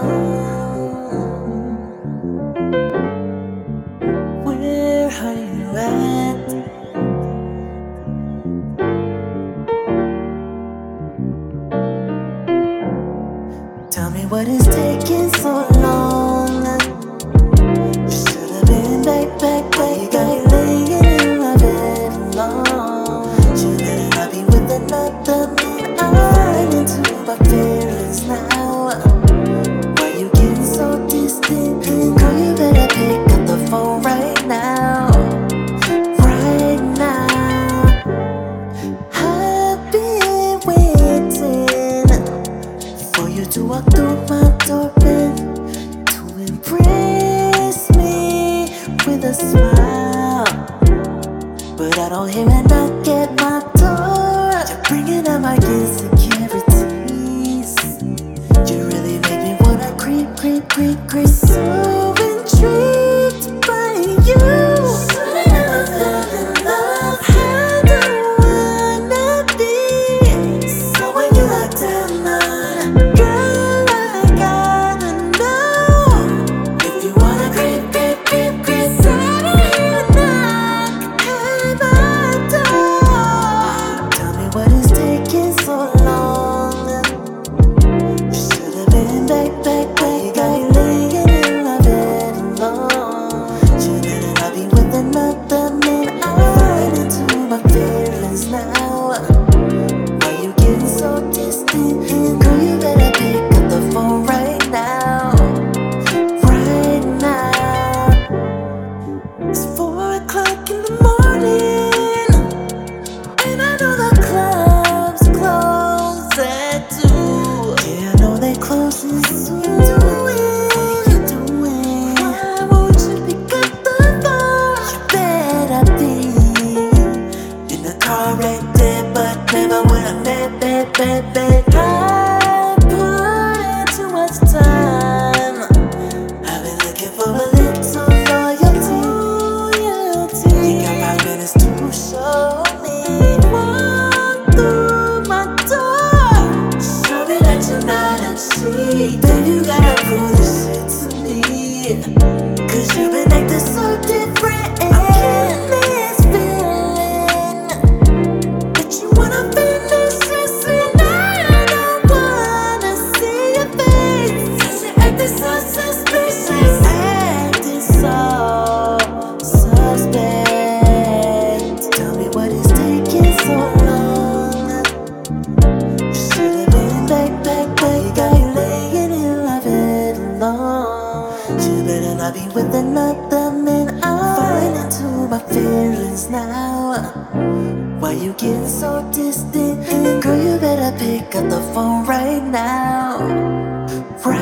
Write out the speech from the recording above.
Where are you at? Tell me what is taking so long. You should have been back, back, back. Laying in my bed alone. Should have been happy with another man. i my. But I don't hear a knock at my door. You're bringing out my insecurities. You really make me wanna creep, creep, creep, creep. baby. I put in too much time. I've been looking for a little loyalty. loyalty. Think I'm five minutes to show me. Walk through my door. Show me that you're not a cheat. Baby, you gotta prove this shit to me. with another man. I'm falling into my feelings now. Why you getting so distant? Girl, you better pick up the phone right now. Right